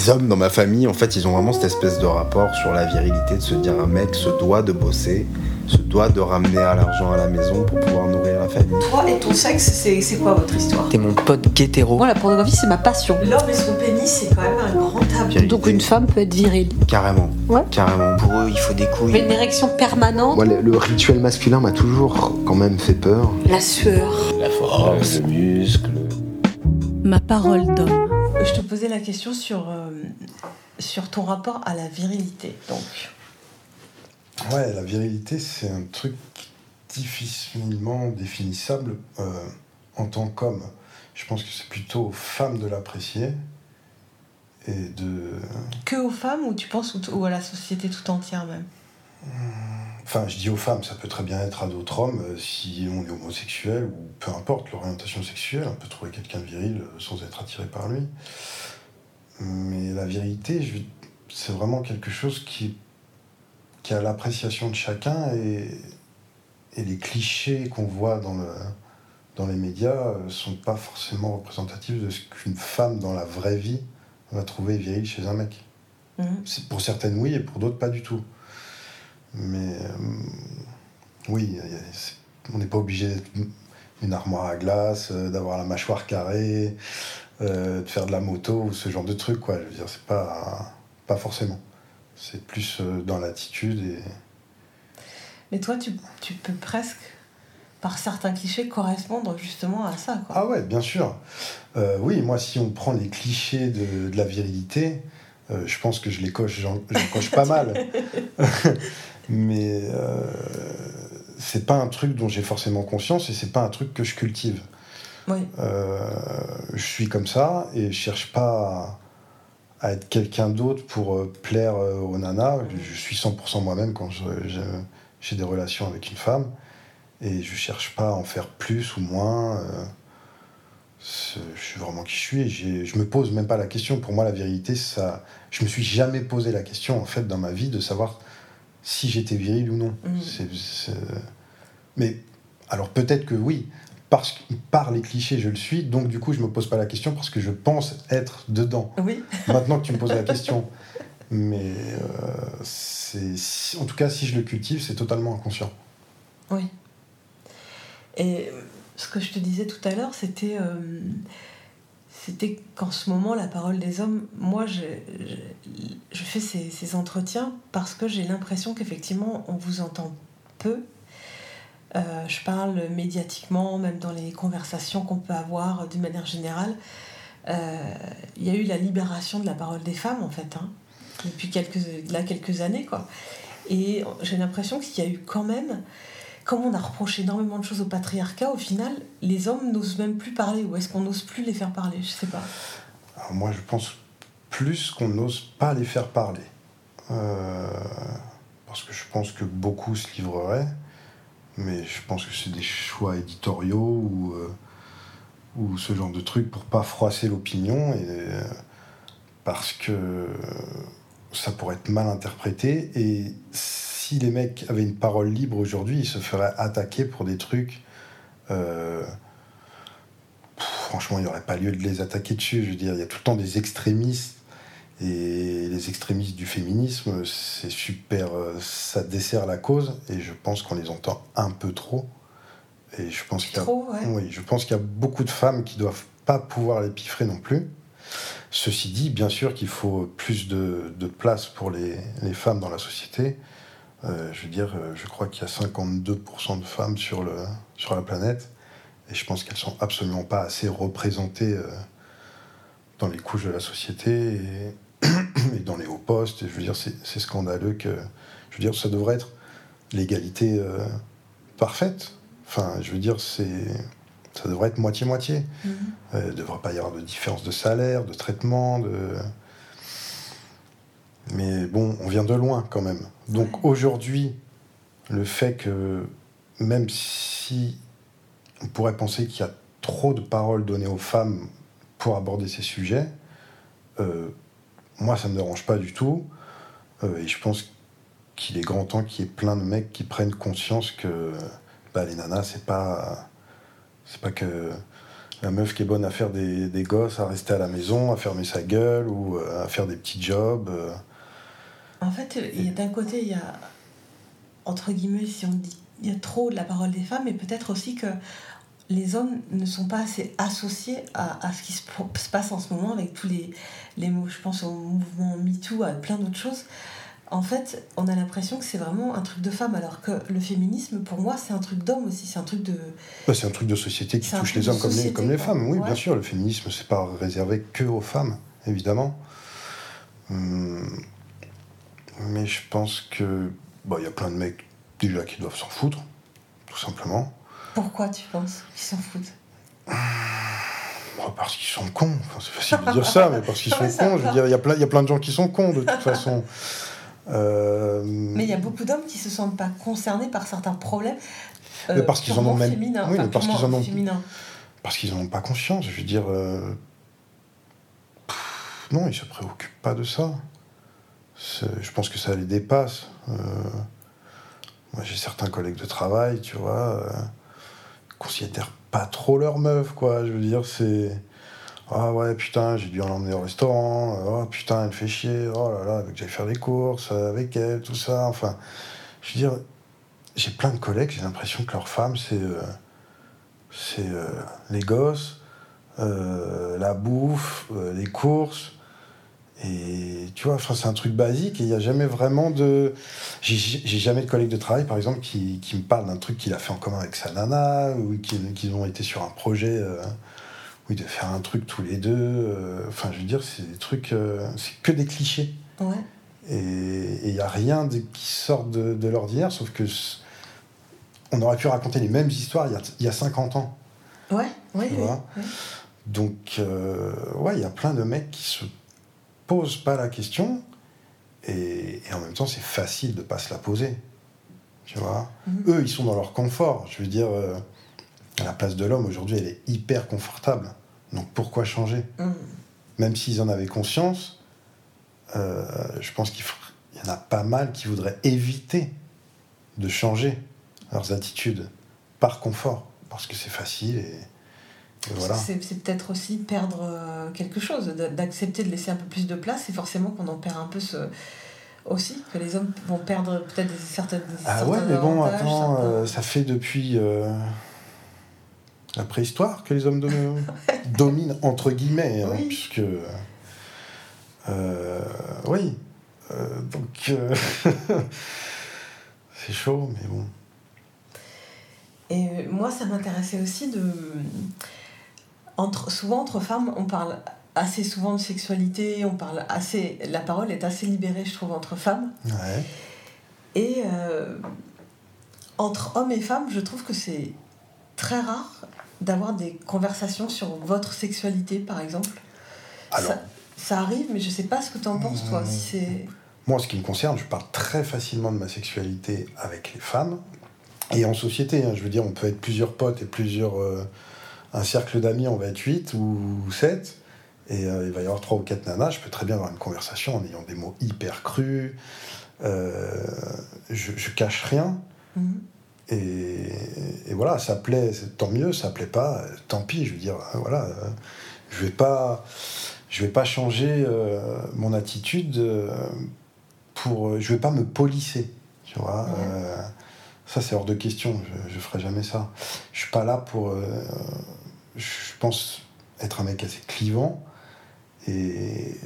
les hommes dans ma famille, en fait, ils ont vraiment cette espèce de rapport sur la virilité, de se dire un mec se doit de bosser, se doit de ramener à l'argent à la maison pour pouvoir nourrir la famille. Toi et ton sexe, c'est quoi votre histoire? T'es mon pote guétéro. Moi, la pornographie, c'est ma passion. L'homme et son pénis, c'est quand même un grand tabou. Virilité. Donc une femme peut être virile. Carrément. Ouais. Carrément. Pour eux, il faut des couilles. Mais une érection permanente, Moi, le, le rituel masculin m'a toujours quand même fait peur. la sueur. La force, le muscle. Ma parole d'homme. Je te posais la question sur, euh, sur ton rapport à la virilité. Donc, Ouais, la virilité, c'est un truc difficilement définissable euh, en tant qu'homme. Je pense que c'est plutôt aux femmes de l'apprécier et de. que aux femmes ou tu penses ou, ou à la société tout entière même? Enfin, je dis aux femmes, ça peut très bien être à d'autres hommes euh, si on est homosexuel ou peu importe l'orientation sexuelle, on peut trouver quelqu'un de viril euh, sans être attiré par lui. Mais la virilité, je- c'est vraiment quelque chose qui, qui a l'appréciation de chacun et, et les clichés qu'on voit dans, le, dans les médias ne sont pas forcément représentatifs de ce qu'une femme dans la vraie vie va trouver viril chez un mec. C'est- Pour certaines, oui, et pour d'autres, pas du tout. Mais euh, oui, on n'est pas obligé d'être une armoire à glace, euh, d'avoir la mâchoire carrée, euh, de faire de la moto ou ce genre de truc, quoi. Je veux dire, c'est pas, pas forcément. C'est plus dans l'attitude et. Mais toi, tu, tu peux presque, par certains clichés, correspondre justement à ça. Quoi. Ah ouais, bien sûr. Euh, oui, moi, si on prend les clichés de, de la virilité, euh, je pense que je les coche, j'en coche pas mal. Mais euh, c'est pas un truc dont j'ai forcément conscience et c'est pas un truc que je cultive. Oui. Euh, je suis comme ça et je cherche pas à, à être quelqu'un d'autre pour euh, plaire euh, aux nanas. Je, suis 100% moi-même quand j'ai des relations avec une femme et je cherche pas à en faire plus ou moins. je suis vraiment qui je suis et je me pose même pas la question. Pour moi, la vérité, ça, je me suis jamais posé la question en fait dans ma vie de savoir si j'étais viril ou non. C'est- Mais alors peut-être que oui, parce que par les clichés, je le suis. Donc du coup, je me pose pas la question parce que je pense être dedans. Oui. Maintenant que tu me poses la question. Mais euh, en tout cas, si je le cultive, c'est totalement inconscient. Oui. Et ce que je te disais tout à l'heure, c'était euh, c'était qu'en ce moment, la parole des hommes, moi, je, je, je fais ces, ces entretiens parce que j'ai l'impression qu'effectivement, on vous entend peu. Euh, je parle médiatiquement, même dans les conversations qu'on peut avoir d'une manière générale. Euh, Il y a eu la libération de la parole des femmes, en fait, hein, depuis quelques, là, quelques années, quoi. Et j'ai l'impression qu'il y a eu quand même comme on a reproché énormément de choses au patriarcat, au final, les hommes n'osent même plus parler, ou est-ce qu'on n'ose plus les faire parler? Je sais pas. Alors moi, je pense plus qu'on n'ose pas les faire parler. Euh, parce que je pense que beaucoup se livreraient, mais je pense que c'est des choix éditoriaux ou, euh, ce genre de trucs pour pas froisser l'opinion, euh, parce que ça pourrait être mal interprété. Et si les mecs avaient une parole libre aujourd'hui, ils se feraient attaquer pour des trucs. franchement, il n'y aurait pas lieu de les attaquer dessus. Je veux dire, il y a tout le temps des extrémistes. Et les extrémistes du féminisme, c'est super. euh, ça dessert la cause. Et je pense qu'on les entend un peu trop. Et je pense qu'il y a, ouais. oui, je pense qu'il y a beaucoup de femmes qui doivent pas pouvoir les piffrer non plus. Ceci dit, bien sûr qu'il faut plus de, de place pour les, les femmes dans la société. Euh, je veux dire, euh, je crois qu'il y a 52% de femmes sur, le, sur la planète. Et je pense qu'elles sont absolument pas assez représentées euh, dans les couches de la société et, et dans les hauts postes. Et je veux dire, c'est scandaleux que. Je veux dire, ça devrait être l'égalité euh, parfaite. Enfin, je veux dire, c'est. Ça devrait être moitié-moitié. Euh, il ne devrait pas y avoir de différence de salaire, de traitement, de. Mais bon, on vient de loin quand même. Donc aujourd'hui, le fait que même si on pourrait penser qu'il y a trop de paroles données aux femmes pour aborder ces sujets, euh, moi ça ne me dérange pas du tout. Euh, et je pense qu'il est grand temps qu'il y ait plein de mecs qui prennent conscience que bah, les nanas, c'est pas, c'est pas que La meuf qui est bonne à faire des, des gosses, à rester à la maison, à fermer sa gueule ou euh, à faire des petits jobs. euh. En fait, d'un côté, il y a, entre guillemets, si on dit, il y a trop de la parole des femmes, mais peut-être aussi que les hommes ne sont pas assez associés à, à ce qui se, se passe en ce moment avec tous les, les mots. Je pense au mouvement MeToo, à plein d'autres choses. En fait, on a l'impression que c'est vraiment un truc de femme, alors que le féminisme, pour moi, c'est un truc d'homme aussi. C'est un truc de. Bah, c'est un truc de société qui touche les hommes comme les, comme les femmes. Oui, Ouais. bien sûr, le féminisme, c'est pas réservé que aux femmes, évidemment. Hum, Mais je pense que. Il y a plein de mecs, déjà, qui doivent s'en foutre, tout simplement. Pourquoi tu penses qu'ils s'en foutent Bah, parce qu'ils sont cons. Enfin, c'est facile de dire ça, mais parce qu'ils sont cons. Je veux dire, il y, a plein- il y a plein de gens qui sont cons, de toute façon. Euh, Mais il y a beaucoup d'hommes qui se sentent pas concernés par certains problèmes. euh, Mais parce qu'ils en ont même- oui, mais parce qu'ils en ont-. Parce qu'ils n'en ont pas conscience. Je veux dire. euh, pff, non, ils se préoccupent pas de ça. Je pense que ça les dépasse. Euh, moi, j'ai certains collègues de travail, tu vois, euh, considèrent pas trop leur meuf, quoi. Je veux dire, c'est. Ah ouais, putain, j'ai dû l'emmener au restaurant. Oh putain, elle fait chier. Oh là là, que j'aille faire des courses avec elle, tout ça. Enfin, je veux dire, j'ai plein de collègues, j'ai l'impression que leur femme, c'est. euh, c'est euh, les gosses, euh, la bouffe, euh, les courses. Et tu vois, enfin, c'est un truc basique et il n'y a jamais vraiment de. J'ai jamais de collègue de travail, par exemple, qui, qui me parle d'un truc qu'il a fait en commun avec sa nana ou qu'ils ont été sur un projet euh, ils devaient faire un truc tous les deux. euh, Enfin, je veux dire, c'est des trucs. euh, c'est que des clichés. Ouais. Et il n'y a rien de- qui sort de, de l'ordinaire, sauf que on aurait pu raconter les mêmes histoires il y a, il y a 50 ans. Ouais, ouais, Tu oui, vois oui. Donc, euh, ouais, il y a plein de mecs qui se posent pas la question, et, et en même temps, c'est facile de pas se la poser. Tu vois Mhm. Eux, ils sont dans leur confort. Je veux dire, euh, la place de l'homme aujourd'hui, elle est hyper confortable. Donc, pourquoi changer? Mm. Même s'ils en avaient conscience, euh, je pense qu'il y en a pas mal qui voudraient éviter de changer leurs attitudes par confort, parce que c'est facile et voilà. C'est peut-être aussi perdre euh, quelque chose, d'accepter de laisser un peu plus de place, et forcément qu'on en perd un peu ce... aussi, que les hommes vont perdre peut-être des certaines. Ah ouais, mais bon, attends, certains- euh, ça fait depuis euh, la préhistoire que les hommes dom- dominent, entre guillemets, hein, Oui. puisque. euh, oui. Donc. c'est chaud, mais bon. Et moi, ça m'intéressait aussi de. Entre, souvent, entre femmes, on parle assez souvent de sexualité, on parle assez. La parole est assez libérée, je trouve, entre femmes. Ouais. Et euh, entre hommes et femmes, je trouve que c'est très rare d'avoir des conversations sur votre sexualité, par exemple. Alors, Ça, ça arrive, mais je sais pas ce que tu en penses, toi. Si c'est. moi, en ce qui me concerne, je parle très facilement de ma sexualité avec les femmes et en société. hein. je veux dire, on peut être plusieurs potes et plusieurs. euh, un cercle d'amis, on va être 8 ou 7. Et euh, il va y avoir trois ou quatre nanas. Je peux très bien avoir une conversation en ayant des mots hyper crus. Euh, je, je cache rien. Mhm. Et, et voilà, ça plaît, tant mieux, ça plaît pas, tant pis, je veux dire, euh, voilà, euh, je vais pas, je vais pas changer mon attitude pour, je vais pas me polisser, tu vois, ça c'est hors de question, je, je ferai jamais ça. Je suis pas là pour, euh, je pense être un mec assez clivant, et,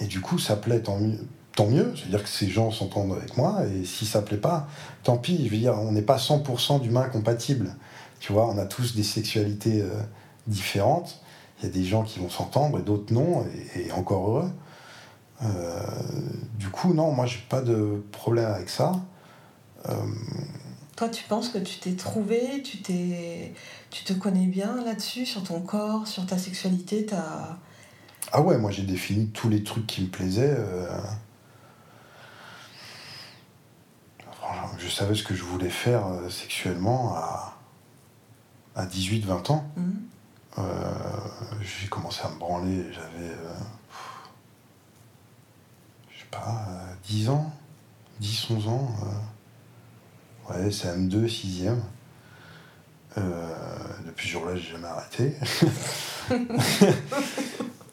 et du coup ça plaît tant mieux. Tant mieux, c'est-à-dire que ces gens s'entendent avec moi, et si ça plaît pas, tant pis, je veux dire, on n'est pas 100% d'humains compatibles. Tu vois, on a tous des sexualités euh, différentes. Il y a des gens qui vont s'entendre et d'autres non, et, encore heureux. Euh, du coup, non, moi, j'ai pas de problème avec ça. Euh, Toi, tu penses que tu t'es trouvé, tu, t'es, tu te connais bien là-dessus, sur ton corps, sur ta sexualité, t'as... ah ouais, moi, j'ai défini tous les trucs qui me plaisaient. euh, Je savais ce que je voulais faire euh, sexuellement à, à 18-20 ans. Mhm. Euh, j'ai commencé à me branler, j'avais, euh, je sais pas, euh, 10 ans, 10, 11 ans, ouais, CM2, 6e. Euh, depuis ce jour-là, j'ai jamais arrêté.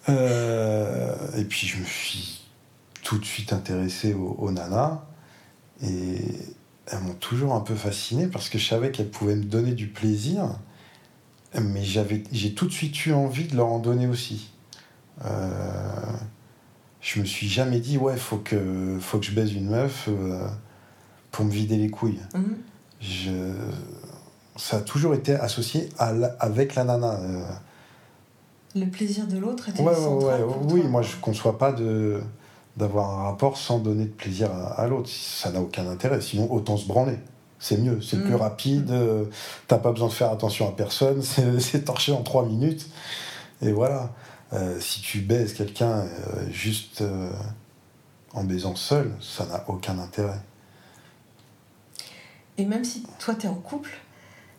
Euh, et puis je me suis tout de suite intéressé aux, aux nanas. Et elles m'ont toujours un peu fasciné parce que je savais qu'elles pouvaient me donner du plaisir. Mais j'ai tout de suite eu envie de leur en donner aussi. Euh, je me suis jamais dit, ouais, faut que, faut que je baise une meuf euh, pour me vider les couilles. Mhm. Je, ça a toujours été associé à avec la nana. euh. Le plaisir de l'autre était Ouais, ouais, central ouais, pour oui, toi. moi je conçois pas de d'avoir un rapport sans donner de plaisir à, à l'autre. Ça n'a aucun intérêt. Sinon, autant se branler. C'est mieux, c'est plus Mm. rapide. euh, T'as pas besoin de faire attention à personne. C'est torché en trois minutes. Et voilà. Euh, si tu baises quelqu'un euh, juste en baisant seul, ça n'a aucun intérêt. Et même si toi, tu es en couple,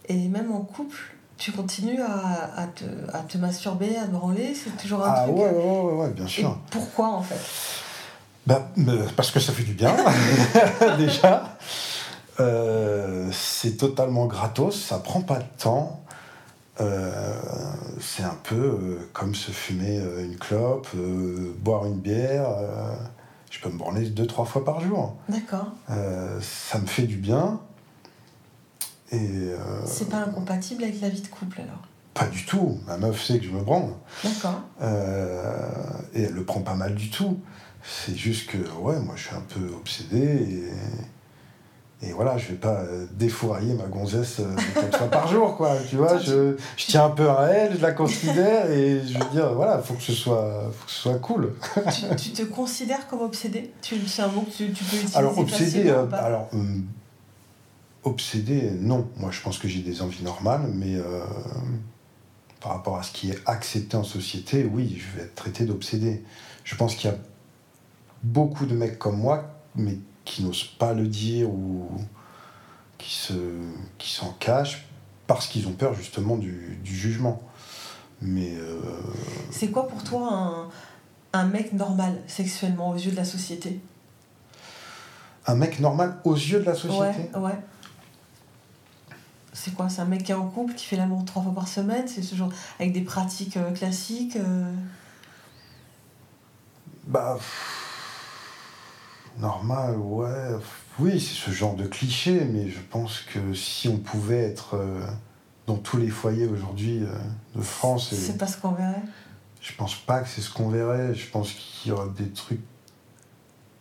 et même en couple, tu continues à, à te, à te masturber, à te branler, c'est toujours un Ah truc. ouais, euh, ouais, ouais, ouais, bien Et sûr. pourquoi en fait? Bah, euh, parce que ça fait du bien, déjà. Euh, c'est totalement gratos, ça prend pas de temps. Euh, c'est un peu euh, comme se fumer une clope, boire une bière. je peux me branler deux, trois fois par jour. D'accord. Ça me fait du bien. Et euh, C'est pas incompatible avec la vie de couple alors? Pas du tout. Ma meuf sait que je me branle. D'accord. Euh, et elle le prend pas mal du tout. C'est juste que, ouais, moi je suis un peu obsédé et, et voilà, je vais pas euh, défourailler ma gonzesse quatre fois par jour, quoi. Tu vois, je, je tiens un peu à elle, je la considère et je veux dire, voilà, faut que ce soit, faut que ce soit cool. tu, tu te considères comme obsédé? C'est un mot que tu, tu peux utiliser Alors, obsédé, euh, alors, hum, obsédé, non. Moi je pense que j'ai des envies normales, mais euh, par rapport à ce qui est accepté en société, oui, je vais être traité d'obsédé. Je pense qu'il y a beaucoup de mecs comme moi, mais qui n'osent pas le dire ou qui se qui s'en cachent parce qu'ils ont peur justement du, du jugement. Mais euh, C'est quoi pour toi un, un mec normal sexuellement aux yeux de la société? Un mec normal aux yeux de la société, Ouais, ouais. C'est quoi C'est un mec qui est en couple, qui fait l'amour trois fois par semaine C'est ce genre avec des pratiques euh, classiques euh, Bah. Normal, ouais. Oui, c'est ce genre de cliché, mais je pense que si on pouvait être euh, dans tous les foyers aujourd'hui de France, C'est pas ce qu'on verrait je pense pas que c'est ce qu'on verrait. Je pense qu'il y aurait des trucs.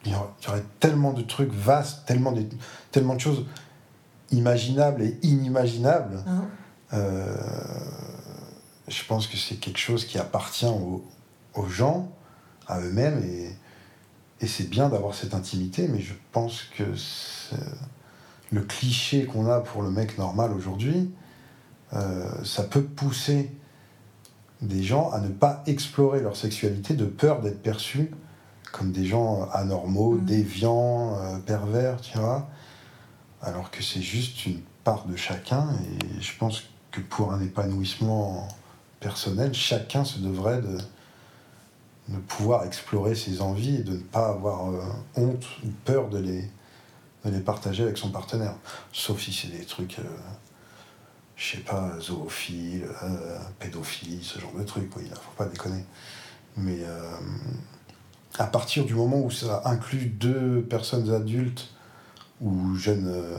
Il y aurait, il y aurait tellement de trucs vastes, tellement de choses imaginables et inimaginables. hein Euh, je pense que c'est quelque chose qui appartient aux, aux gens, à eux-mêmes, et, et c'est bien d'avoir cette intimité, mais je pense que le cliché qu'on a pour le mec normal aujourd'hui, euh, ça peut pousser des gens à ne pas explorer leur sexualité de peur d'être perçus comme des gens anormaux, Mhm. déviants, euh, pervers, tu vois, alors que c'est juste une part de chacun, et je pense que pour un épanouissement personnel, chacun se devrait de, de pouvoir explorer ses envies et de ne pas avoir euh, honte ou peur de les, de les partager avec son partenaire. Sauf si c'est des trucs, euh, je sais pas, zoophiles, euh, pédophilie, ce genre de trucs, oui, il faut pas déconner. Mais euh, à partir du moment où ça inclut deux personnes adultes ou jeunes, euh,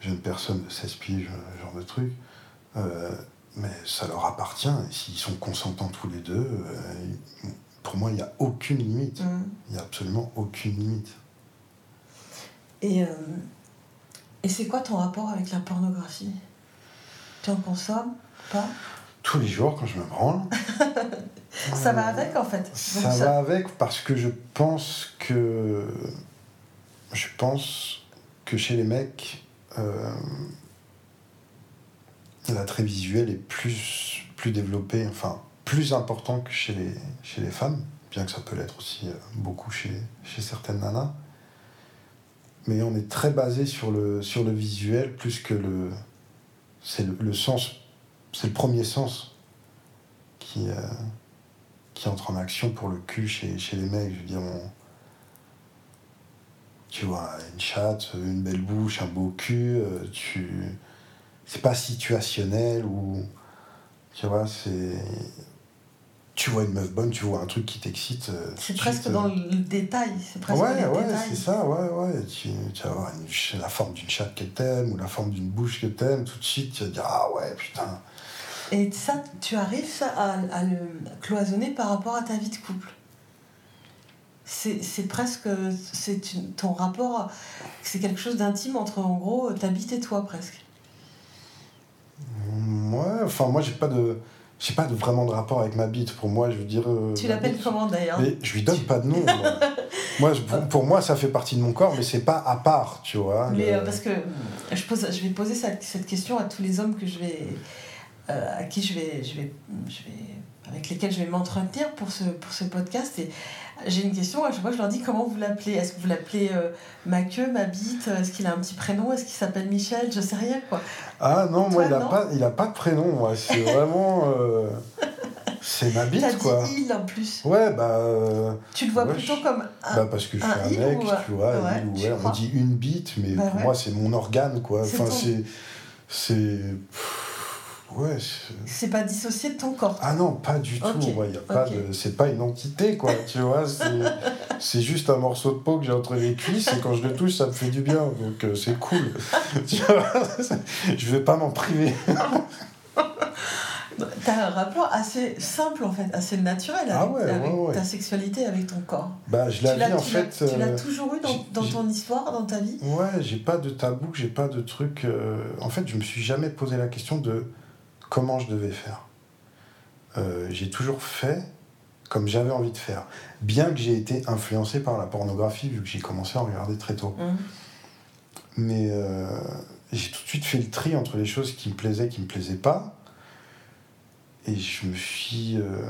jeunes personnes de 16 piges, ce genre de trucs, euh, mais ça leur appartient. Et s'ils sont consentants tous les deux, euh, pour moi, il n'y a aucune limite. Mhm. Il n'y a absolument aucune limite. Et, euh, et c'est quoi ton rapport avec la pornographie? Tu en consommes Pas? Tous les jours, quand je me branle, Ça va avec en fait. Ça, va avec parce que je pense que je pense que chez les mecs euh, l'attrait visuel est plus plus développé enfin plus important que chez les chez les femmes bien que ça peut l'être aussi euh, beaucoup chez chez certaines nanas mais on est très basé sur le sur le visuel plus que le c'est le, sens c'est le premier sens qui euh, qui entre en action pour le cul chez, chez les mecs. Je veux dire, tu vois, une chatte, une belle bouche, un beau cul, euh, tu, c'est pas situationnel ou. Tu vois, c'est. Tu vois une meuf bonne, tu vois un truc qui t'excite. euh, C'est presque dans le détail. C'est presque Ouais, ouais, c'est ça, ouais, ouais. Tu, tu vas voir une la forme d'une chatte que t'aimes ou la forme d'une bouche que t'aimes, tout de suite, tu vas dire Ah ouais, putain. Et ça, tu arrives ça, à, à le cloisonner par rapport à ta vie de couple? C'est presque. C'est ton rapport. C'est quelque chose d'intime entre, en gros, ta bite et toi, presque. Ouais, enfin, moi, j'ai pas de. J'ai pas de, vraiment de rapport avec ma bite. Pour moi, je veux dire. euh, Tu l'appelles comment d'ailleurs? Mais je lui donne pas de nom. moi. Moi, je- pour, pour moi, ça fait partie de mon corps, mais c'est pas à part, tu vois. Mais Le- euh, parce que je, pose, je vais poser cette, cette question à tous les hommes que je vais, euh, à qui je vais, je vais, je vais, avec lesquels je vais m'entretenir pour ce, pour ce podcast. Et j'ai une question à chaque fois, je leur dis comment vous l'appelez? Est-ce que vous l'appelez euh, ma queue, ma bite Est-ce qu'il a un petit prénom? Est-ce qu'il s'appelle Michel? Je sais rien quoi. Ah non, moi, il a, non pas, il a pas de prénom, moi. C'est vraiment. euh, C'est ma bite, dit quoi. il en plus. Ouais, bah. euh, Tu le vois Ouais, plutôt je- comme un. Bah parce que je suis un mec, ou, tu vois, ouais, il ouais, on dit une bite, mais Bah pour moi c'est mon organe quoi. Enfin ton- c'est, c'est, ouais. c'est- pas dissocié de ton corps. Ah non, pas du Ok, tout. Ouais, y a pas ok. de, c'est pas une entité quoi. Tu vois, c'est, juste un morceau de peau que j'ai entre les cuisses et quand je le touche ça me fait du bien, donc euh, c'est cool. tu vois, je vais pas m'en priver. T'as un rapport assez simple en fait, assez naturel Ah avec, ouais, avec ouais, ouais. ta sexualité, avec ton corps. Bah je Tu la l'as vis en fait. tu l'as euh, toujours eu dans, ton histoire, dans ta vie? Ouais, j'ai pas de tabou, j'ai pas de truc. euh, En fait, je me suis jamais posé la question de comment je devais faire. Euh, j'ai toujours fait comme j'avais envie de faire. Bien que j'ai été influencé par la pornographie, vu que j'ai commencé à en regarder très tôt. Hum. Mais euh, j'ai tout de suite fait le tri entre les choses qui me plaisaient, qui me plaisaient pas. Et je me suis. euh,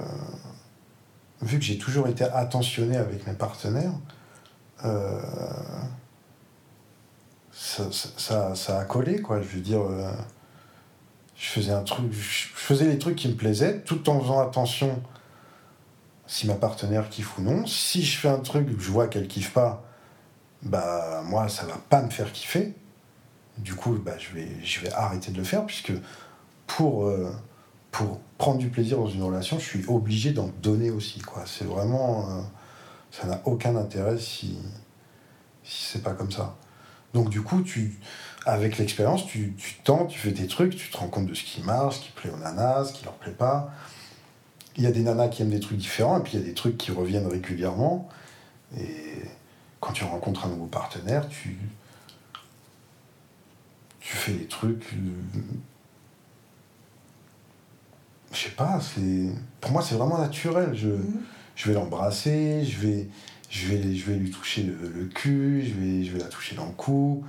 vu que j'ai toujours été attentionné avec mes partenaires, euh, ça, ça, ça- ça a collé, quoi. Je veux dire, euh, je faisais un truc, je faisais les trucs qui me plaisaient, tout en faisant attention si ma partenaire kiffe ou non. Si je fais un truc que je vois qu'elle kiffe pas, bah moi ça va pas me faire kiffer. Du coup, bah, je, vais, je vais arrêter de le faire puisque pour, euh, pour prendre du plaisir dans une relation, je suis obligé d'en donner aussi. Quoi. C'est vraiment. euh, ça n'a aucun intérêt si, si c'est pas comme ça. Donc, du coup, tu, avec l'expérience, tu, tu tentes, tu fais tes trucs, tu te rends compte de ce qui marche, ce qui plaît aux nanas, ce qui leur plaît pas. Il y a des nanas qui aiment des trucs différents et puis il y a des trucs qui reviennent régulièrement. Et quand tu rencontres un nouveau partenaire, tu, tu fais des trucs. euh, je sais pas, c'est. Pour moi, c'est vraiment naturel. Je, Mhm. je vais l'embrasser, je vais, je, vais, je vais lui toucher le, le cul, je vais, je vais la toucher dans le cou,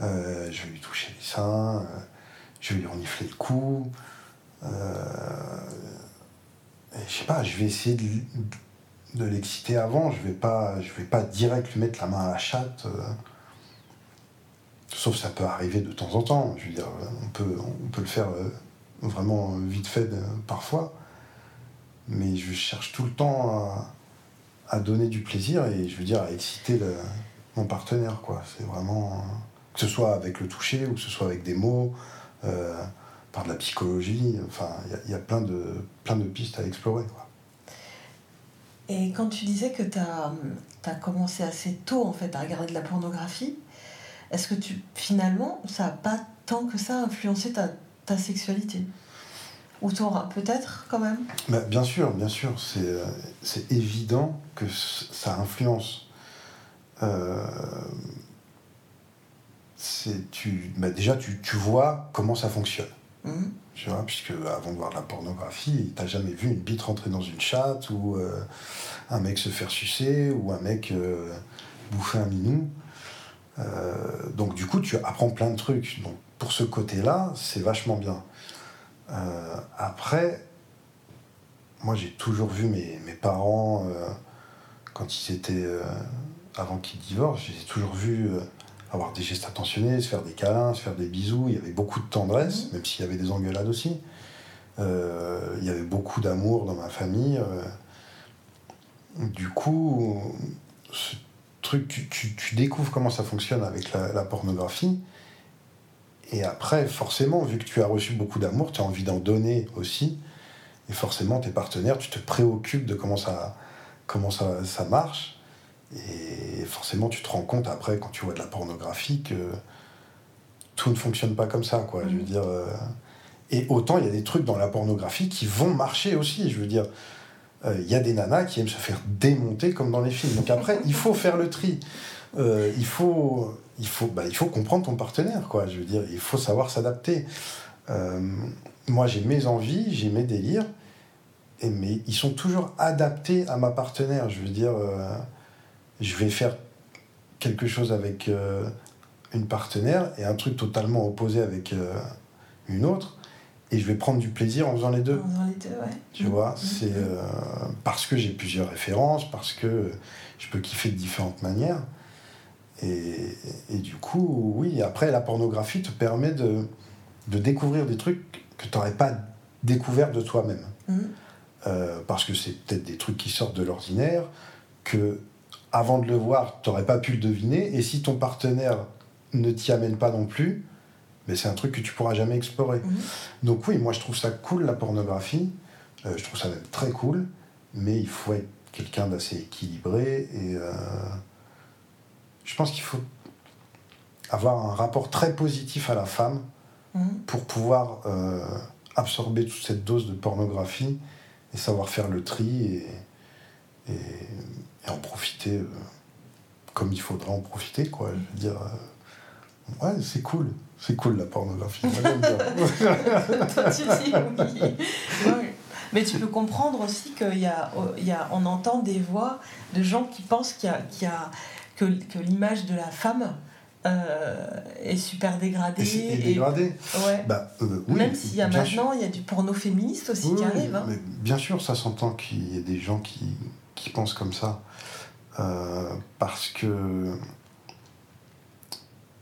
euh, je vais lui toucher les seins, euh, je vais lui renifler le cou. euh, je sais pas, je vais essayer de, de l'exciter avant, je vais pas, je vais pas direct lui mettre la main à la chatte. euh, sauf ça peut arriver de temps en temps. Je veux dire, on peut, on peut le faire vraiment vite fait parfois. Mais je cherche tout le temps à, donner du plaisir et je veux dire à exciter mon partenaire. quoi. C'est vraiment. Que ce soit avec le toucher ou que ce soit avec des mots, euh, par de la psychologie. Enfin, il y a- il y, a plein de, plein de pistes à explorer. Quoi. Et quand tu disais que tu as, commencé assez tôt en fait à regarder de la pornographie, est-ce que tu finalement ça n'a pas tant que ça influencé ta, ta sexualité? Ou t'auras peut-être quand même? Bah, bien sûr, bien sûr, c'est euh, c'est évident que ça influence. Euh, tu, bah, déjà, tu, tu vois comment ça fonctionne. Mhm. Tu vois, puisque avant de voir de la pornographie, t'as jamais vu une bite rentrer dans une chatte ou euh, un mec se faire sucer ou un mec euh, bouffer un minou. Euh, donc du coup, tu apprends plein de trucs. Donc pour ce côté-là, c'est vachement bien. Après, moi j'ai toujours vu mes, mes parents, quand ils étaient, avant qu'ils divorcent, j'ai toujours vu avoir des gestes attentionnés, se faire des câlins, se faire des bisous. Il y avait beaucoup de tendresse, même s'il y avait des engueulades aussi. Euh, il y avait beaucoup d'amour dans ma famille. euh. Du coup, ce truc, tu, tu- tu découvres comment ça fonctionne avec la, la pornographie. et après, forcément, vu que tu as reçu beaucoup d'amour, tu as envie d'en donner aussi. Et forcément, tes partenaires, tu te préoccupes de comment ça, comment ça, ça marche. Et forcément, tu te rends compte après, quand tu vois de la pornographie, que tout ne fonctionne pas comme ça, quoi. Je veux Mhm. dire. euh, Et autant, il y a des trucs dans la pornographie qui vont marcher aussi. Je veux dire, euh, il y a des nanas qui aiment se faire démonter comme dans les films. Donc après, il faut faire le tri. Euh, il, faut, il, faut, bah, il faut comprendre ton partenaire, quoi. Je veux dire, il faut savoir s'adapter. Euh, moi, j'ai mes envies, j'ai mes délires, et, mais ils sont toujours adaptés à ma partenaire. Je veux dire, je vais faire quelque chose avec euh, une partenaire et un truc totalement opposé avec euh, une autre, et je vais prendre du plaisir en faisant les deux. Dans les deux, ouais. Tu vois, Mhm. c'est euh, parce que j'ai plusieurs références, parce que je peux kiffer de différentes manières. Et, et du coup, oui, après, la pornographie te permet de, de découvrir des trucs que tu n'aurais pas découvert de toi-même. Euh, parce que c'est peut-être des trucs qui sortent de l'ordinaire, que avant de le voir, tu n'aurais pas pu le deviner. Et si ton partenaire ne t'y amène pas non plus, mais c'est un truc que tu pourras jamais explorer. Mhm. Donc oui, moi je trouve ça cool la pornographie. Euh, je trouve ça même très cool, mais il faut être quelqu'un d'assez équilibré et euh, je pense qu'il faut avoir un rapport très positif à la femme Mhm. pour pouvoir euh, absorber toute cette dose de pornographie et savoir faire le tri et, et, et en profiter euh, comme il faudra en profiter quoi. Je veux dire, euh, ouais c'est cool, c'est cool la pornographie. Moi, j'aime bien. Toi, tu dis oui. Ouais. Mais tu peux comprendre aussi qu'il y a, il y a, on entend des voix de gens qui pensent qu'il y a, qu'il y a que, que l'image de la femme euh, est super dégradée. Et c'est et et- dégradé. ouais. Bah, euh, oui, Même s'il y a maintenant, il y a du porno féministe aussi Oui, qui arrive. hein. mais bien sûr, ça s'entend qu'il y ait des gens qui, qui pensent comme ça. Euh, parce que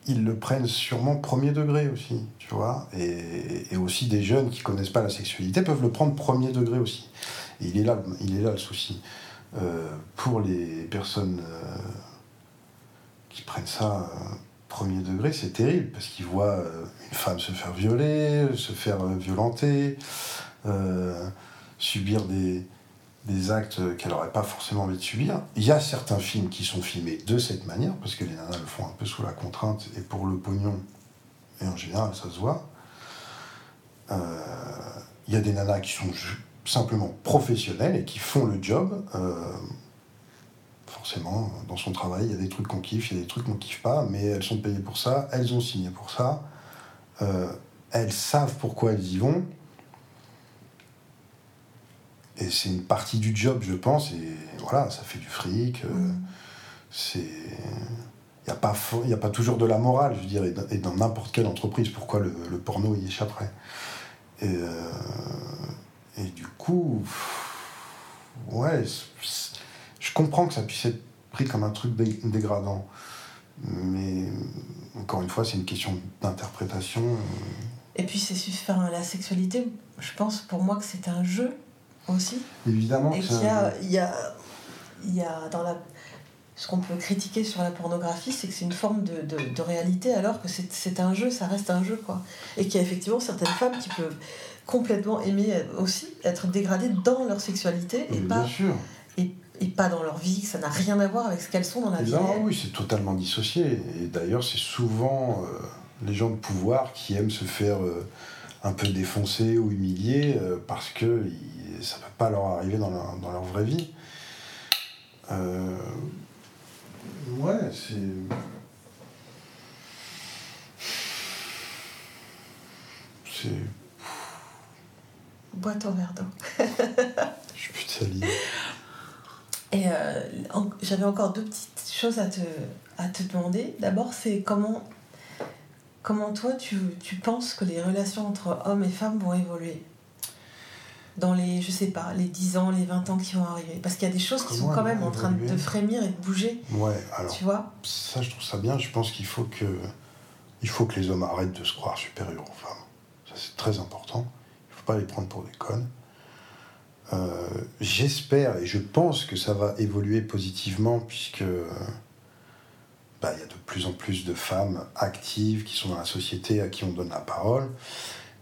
ils le prennent sûrement premier degré aussi, tu vois. Et, aussi des jeunes qui connaissent pas la sexualité peuvent le prendre premier degré aussi. Et il est là, il est là le souci. Euh, pour les personnes euh, qui prennent ça premier degré, c'est terrible parce qu'ils voient une femme se faire violer, se faire violenter, subir des, des actes qu'elle n'aurait pas forcément envie de subir. Il y a certains films qui sont filmés de cette manière, parce que les nanas le font un peu sous la contrainte et pour le pognon, et en général ça se voit. Euh, Il y a des nanas qui sont simplement professionnelles et qui font le job. euh, forcément, dans son travail, il y a des trucs qu'on kiffe, il y a des trucs qu'on kiffe pas, mais elles sont payées pour ça, elles ont signé pour ça, euh, elles savent pourquoi elles y vont. Et c'est une partie du job, je pense, et voilà, ça fait du fric. euh, Mm. c'est. Il n'y a, pas fo- y a pas toujours de la morale, je veux dire, et dans- n'importe quelle entreprise, pourquoi le, le porno y échapperait? Et, euh, et du coup, ouais, je comprends que ça puisse être pris comme un truc dé- dégradant. Mais encore une fois, c'est une question d'interprétation. Et puis, c'est enfin, la sexualité, je pense pour moi que c'est un jeu aussi. Évidemment Et qu'il y a, il y, a, il y a dans la. Ce qu'on peut critiquer sur la pornographie, c'est que c'est une forme de, de, de réalité, alors que c'est un jeu, ça reste un jeu, quoi. Et qu'il y a effectivement certaines femmes qui peuvent complètement aimer aussi être dégradées dans leur sexualité et pas, et, et pas dans leur vie, que ça n'a rien à voir avec ce qu'elles sont dans la vie réelle. oui, c'est totalement dissocié. Et d'ailleurs, c'est souvent euh, les gens de pouvoir qui aiment se faire euh, un peu défoncer ou humilier euh, parce que ils- ça ne peut pas leur arriver dans leur, dans leur vraie vie. Euh, ouais, c'est. C'est. Boîte au verre d'eau. Je suis plus de salive. Et euh, en- j'avais encore deux petites choses à te, à te demander. D'abord, c'est comment, comment toi, tu, tu penses que les relations entre hommes et femmes vont évoluer dans les, je sais pas, les 10 ans, les 20 ans qui vont arriver? Parce qu'il y a des choses qui sont quand même en train de frémir et de bouger, Ouais, alors. tu vois? Ça, je trouve ça bien. Je pense qu'il faut que, il faut que les hommes arrêtent de se croire supérieurs aux femmes. Ça, c'est très important. Il ne faut pas les prendre pour des connes. Euh, J'espère et je pense que ça va évoluer positivement puisque, bah, il y a de plus en plus de femmes actives qui sont dans la société, à qui on donne la parole.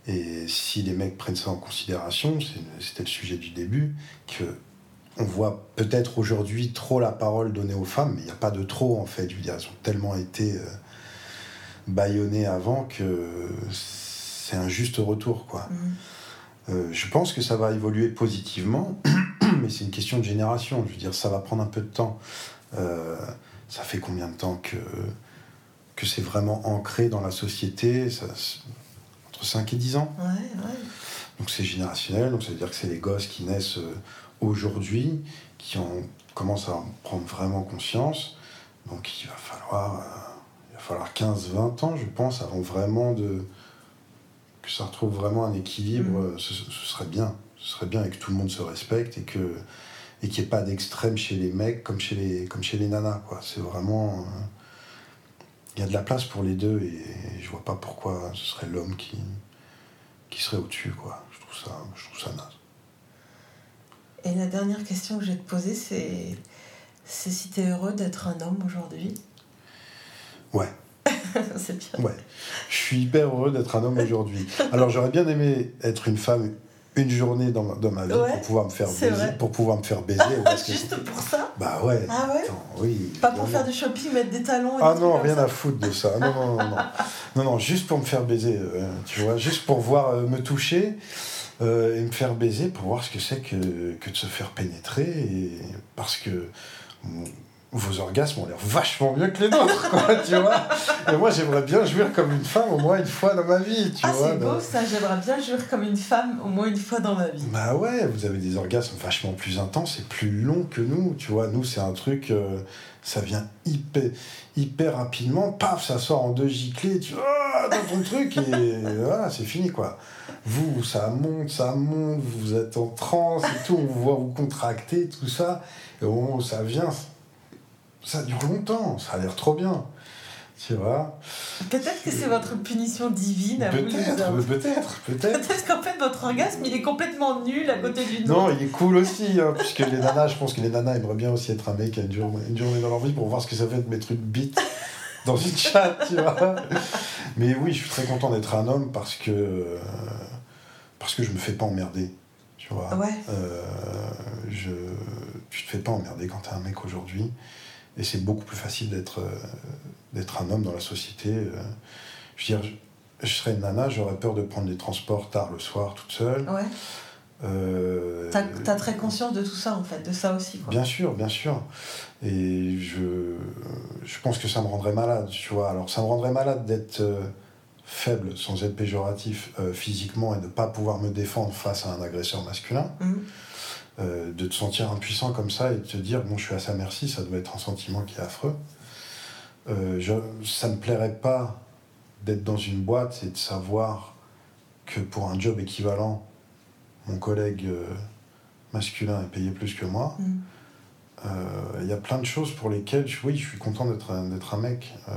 Et si les mecs prennent ça en considération, c'était le sujet du début, que on voit peut-être aujourd'hui trop la parole donnée aux femmes, mais il n'y a pas de trop en fait. Je veux dire, elles ont tellement été euh, bâillonnées avant que c'est un juste retour, quoi. Mhm. Euh, je pense que ça va évoluer positivement, mais c'est une question de génération. Je veux dire, ça va prendre un peu de temps. Euh, ça fait combien de temps que, que c'est vraiment ancré dans la société? Ça, Entre 5 et 10 ans. Ouais, ouais. Donc c'est générationnel, donc ça veut dire que c'est les gosses qui naissent euh, aujourd'hui, qui en commencent à en prendre vraiment conscience. Donc il va falloir, euh, il va falloir 15-20 ans, je pense, avant vraiment de que ça retrouve vraiment un équilibre. Mhm. euh, Ce, ce serait bien. Ce serait bien et que tout le monde se respecte et que et qu'il n'y ait pas d'extrême chez les mecs comme chez les comme chez les nanas. Quoi. C'est vraiment euh, il y a de la place pour les deux et je vois pas pourquoi ce serait l'homme qui qui serait au-dessus, quoi. Je trouve ça, je trouve ça naze. Et la dernière question que je vais te poser, c'est c'est si tu es heureux d'être un homme aujourd'hui. Ouais, c'est bien. ouais. Je suis hyper heureux d'être un homme aujourd'hui. Alors j'aurais bien aimé être une femme une journée dans ma, dans ma vie Ouais, pour pouvoir me faire baiser, vrai. pour pouvoir me faire baiser. parce que- Juste pour ça Bah ouais. Ah ouais Attends, oui. Pas pour faire du shopping, mettre des talons et Ah des non, rien à foutre de ça. Non, non, non, non. Non, non, juste pour me faire baiser, euh, tu vois, juste pour voir euh, me toucher euh, et me faire baiser pour voir ce que c'est que, que de se faire pénétrer. Et parce que vos orgasmes ont l'air vachement mieux que les nôtres, quoi, tu vois. Et moi, j'aimerais bien jouir comme une femme au moins une fois dans ma vie, tu Ah, vois. c'est beau ça, j'aimerais bien jouer comme une femme au moins une fois dans ma vie. Bah ouais, vous avez des orgasmes vachement plus intenses et plus longs que nous, tu vois. Nous, c'est un truc, euh, ça vient hyper, hyper rapidement, paf, ça sort en deux giclées, tu vois, dans ton truc, et voilà, c'est fini, quoi. Vous, ça monte, ça monte, vous êtes en transe et tout, on vous voit vous contracter, tout ça, et au moment où ça vient, ça dure longtemps, ça a l'air trop bien, tu vois. Peut-être que c'est votre punition divine à vous Peut-être, hommes. peut-être, peut-être. Peut-être qu'en fait votre orgasme il est complètement nul à côté du Non, il est cool aussi, hein, puisque les nanas, je pense que les nanas aimeraient bien aussi être un mec à une journée, une journée dans leur vie pour voir ce que ça fait de mettre une bite dans une chatte, tu vois. Mais oui, je suis très content d'être un homme parce que, euh, parce que je me fais pas emmerder, tu vois. Ouais. Euh, je, tu te fais pas emmerder quand t'es un mec aujourd'hui. Et c'est beaucoup plus facile d'être euh, d'être un homme dans la société. euh. je veux dire, je, je serais une nana, j'aurais peur de prendre les transports tard le soir toute seule. Ouais. Euh, T'as t'as très conscience de tout ça en fait, de ça aussi quoi. Bien sûr, bien sûr. Et je, je pense que ça me rendrait malade, tu vois. Alors ça me rendrait malade d'être euh, faible, sans être péjoratif, euh, physiquement et de ne pas pouvoir me défendre face à un agresseur masculin. Mhm. Euh, de te sentir impuissant comme ça et de te dire, bon, je suis à sa merci, ça doit être un sentiment qui est affreux. Euh, je, ça me plairait pas d'être dans une boîte et de savoir que pour un job équivalent, mon collègue euh, masculin est payé plus que moi. Euh, Il y a plein de choses pour lesquelles, je- oui, je suis content d'être un, d'être un mec. Euh,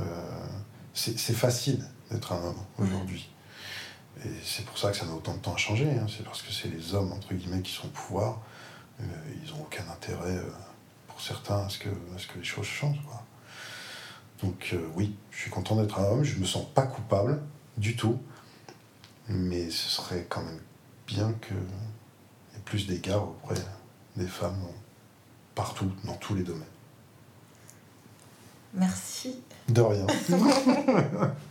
c'est c'est facile d'être un homme aujourd'hui. Et c'est pour ça que ça met autant de temps à changer. hein. C'est parce que c'est les hommes, entre guillemets, qui sont au pouvoir. Euh, ils n'ont aucun intérêt, euh, pour certains, à ce, que, à ce que les choses changent. Quoi. Donc euh, oui, je suis content d'être un homme. Je me sens pas coupable du tout. Mais ce serait quand même bien qu'il y ait plus d'égards auprès des femmes partout, dans tous les domaines. Merci. De rien.